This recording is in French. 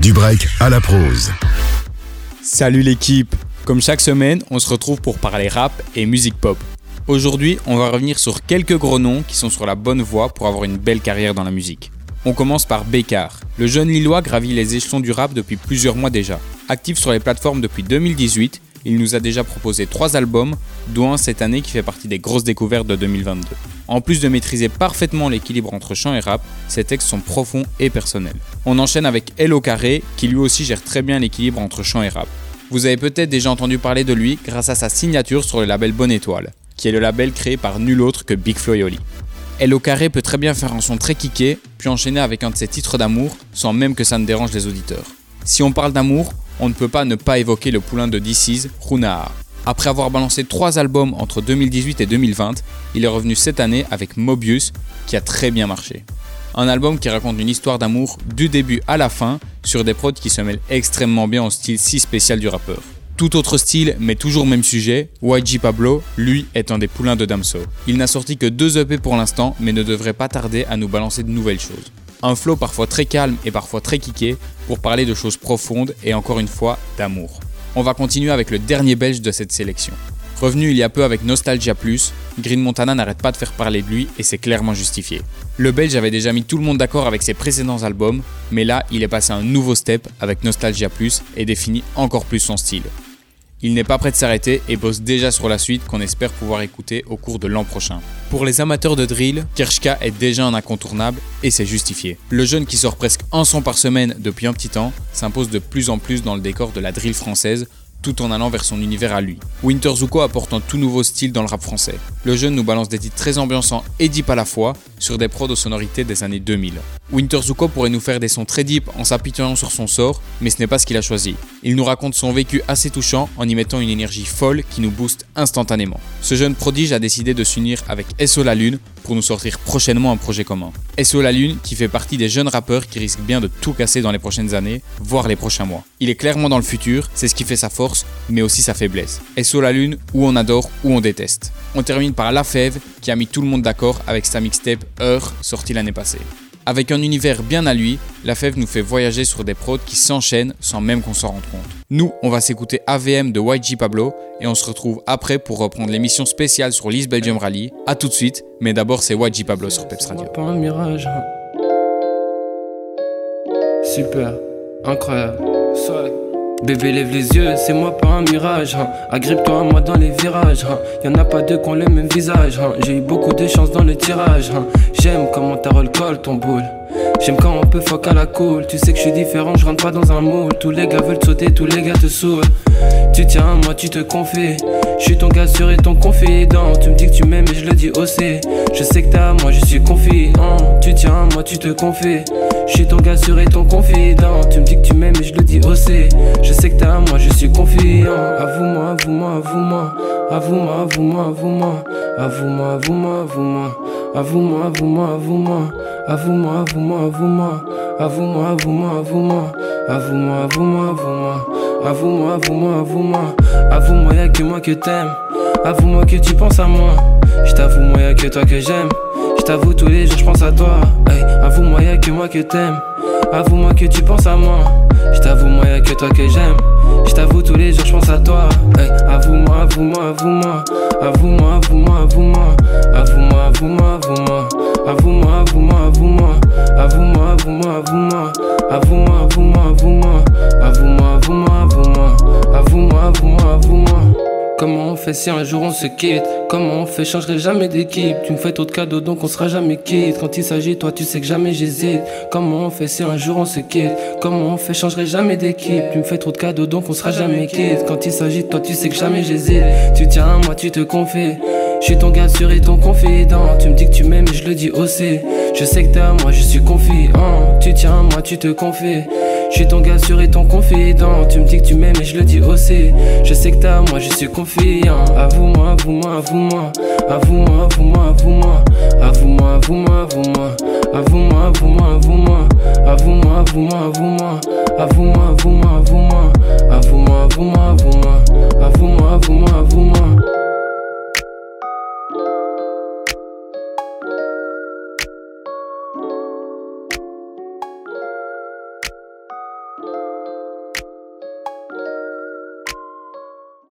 Du break à la prose. Salut l'équipe Comme chaque semaine, on se retrouve pour parler rap et musique pop. Aujourd'hui, on va revenir sur quelques gros noms qui sont sur la bonne voie pour avoir une belle carrière dans la musique. On commence par Bécard. Le jeune Lillois gravit les échelons du rap depuis plusieurs mois déjà. Actif sur les plateformes depuis 2018, il nous a déjà proposé trois albums, dont un cette année qui fait partie des grosses découvertes de 2022. En plus de maîtriser parfaitement l'équilibre entre chant et rap, ses textes sont profonds et personnels. On enchaîne avec Hello Carré, qui lui aussi gère très bien l'équilibre entre chant et rap. Vous avez peut-être déjà entendu parler de lui grâce à sa signature sur le label Bonne Étoile, qui est le label créé par nul autre que Big Flo et. Hello Carré peut très bien faire un son très kické, puis enchaîner avec un de ses titres d'amour, sans même que ça ne dérange les auditeurs. Si on parle d'amour, on ne peut pas ne pas évoquer le poulain de DC's, Runaa. Après avoir balancé trois albums entre 2018 et 2020, il est revenu cette année avec Mobius, qui a très bien marché. Un album qui raconte une histoire d'amour du début à la fin sur des prods qui se mêlent extrêmement bien au style si spécial du rappeur. Tout autre style, mais toujours même sujet, YG Pablo, lui, est un des poulains de Damso. Il n'a sorti que deux EP pour l'instant, mais ne devrait pas tarder à nous balancer de nouvelles choses. Un flow parfois très calme et parfois très kické pour parler de choses profondes et encore une fois d'amour on va continuer avec le dernier belge de cette sélection. Revenu il y a peu avec Nostalgia Plus, Green Montana n'arrête pas de faire parler de lui et c'est clairement justifié. Le belge avait déjà mis tout le monde d'accord avec ses précédents albums, mais là il est passé un nouveau step avec Nostalgia Plus et définit encore plus son style. Il n'est pas prêt de s'arrêter et bosse déjà sur la suite qu'on espère pouvoir écouter au cours de l'an prochain. Pour les amateurs de drill, Kershka est déjà un incontournable et c'est justifié. Le jeune qui sort presque un son par semaine depuis un petit temps s'impose de plus en plus dans le décor de la drill française tout en allant vers son univers à lui. Winter Zuko apporte un tout nouveau style dans le rap français. Le jeune nous balance des titres très ambiançants et deep à la fois sur des prods aux sonorités des années 2000. Winter Zuko pourrait nous faire des sons très deep en s'appuyant sur son sort, mais ce n'est pas ce qu'il a choisi. Il nous raconte son vécu assez touchant en y mettant une énergie folle qui nous booste instantanément. Ce jeune prodige a décidé de s'unir avec SO La Lune pour nous sortir prochainement un projet commun. SO La Lune qui fait partie des jeunes rappeurs qui risquent bien de tout casser dans les prochaines années, voire les prochains mois. Il est clairement dans le futur, c'est ce qui fait sa force, mais aussi sa faiblesse. SO La Lune, où on adore, où on déteste. On termine par La Fève qui a mis tout le monde d'accord avec sa mixtape Heure sortie l'année passée. Avec un univers bien à lui, La Fève nous fait voyager sur des prods qui s'enchaînent sans même qu'on s'en rende compte. Nous, on va s'écouter AVM de YG Pablo et on se retrouve après pour reprendre l'émission spéciale sur l'East Belgium Rally. A tout de suite, mais d'abord c'est YG Pablo sur Peps Radio. Hein. Super, incroyable. Bébé lève les yeux, c'est moi pas un mirage. hein. Agrippe-toi à moi dans les virages. hein. Y'en a pas deux qui ont le même visage. hein. J'ai eu beaucoup de chance dans le tirage. hein. J'aime comment t'as le col ton boule. J'aime quand on peut fuck à la cool. Tu sais que je suis différent, je rentre pas dans un moule. Tous les gars veulent te sauter, tous les gars te saoulent. Tu tiens moi, tu te confies. Je suis ton gars sûr et ton confident. Tu me dis que tu m'aimes et je le dis aussi. Je sais que t'as moi, je suis confiant. Tu tiens moi, tu te confies. Je suis ton gars sûr et ton confident. Tu me dis que tu m'aimes et je le dis aussi. Je sais que t'as moi, je suis confiant. Avoue-moi, avoue-moi, avoue-moi. Avoue-moi, avoue-moi, avoue-moi. Avoue-moi, avoue-moi, avoue-moi. Avoue-moi, avoue-moi, avoue-moi. Avoue-moi, avoue-moi, avoue-moi. Avoue-moi, avoue-moi, avoue-moi. Avoue-moi, avoue-moi, avoue-moi. Avoue-moi, avoue-moi, avoue-moi. Avoue-moi, y'a que moi que t'aimes. Avoue-moi que tu penses à moi. Je t'avoue, moi, y'a que toi que j'aime. Je t'avoue, tous les jours, je pense à toi. Hey, avoue-moi, y'a que moi que t'aimes. Avoue-moi que tu penses à moi. Je t'avoue, moi, y'a que toi que j'aime. Je t'avoue, tous les jours, je pense à toi. Hey, avoue-moi, avoue-moi, avoue-moi. Avoue-moi, avoue-moi, avoue-moi. Avoue-moi, avoue-moi, avoue-moi. Avoue-moi, avoue-moi, avoue-moi. Avoue-moi, avoue-moi, avoue-moi. Avoue-moi, avoue-moi, avoue-moi. Avoue-moi, avoue-moi, avoue-moi. Avoue-moi, avoue-moi, avoue-moi. Comment on fait si un jour on se quitte? Comment on fait, changerai jamais d'équipe. Tu me fais trop de cadeaux donc on sera jamais quitte. Quand il s'agit toi tu sais que jamais j'hésite. Comment on fait si un jour on se quitte? Comment on fait, changerai jamais d'équipe. Tu me fais trop de cadeaux donc on sera jamais quitte. Quand il s'agit toi tu sais que jamais j'hésite. Tu tiens moi tu te confies. Je suis ton gars sûr et ton confident. Tu me dis que tu m'aimes et je le dis aussi. Je sais que t'es à moi je suis confiant. Tu tiens moi tu te confies je suis ton gars sûr et ton confident. Tu me dis que tu m'aimes et je le dis aussi. Je sais que t'as moi je suis confiant. Avoue-moi, avoue-moi, avoue-moi. Avoue-moi, avoue-moi, avoue-moi. Avoue-moi, avoue-moi, avoue-moi. Avoue-moi, avoue-moi, avoue-moi. Avoue-moi, avoue-moi, avoue-moi. Avoue-moi, avoue-moi, avoue-moi. Avoue-moi, avoue-moi, avoue-moi. Avoue-moi, avoue-moi, avoue-moi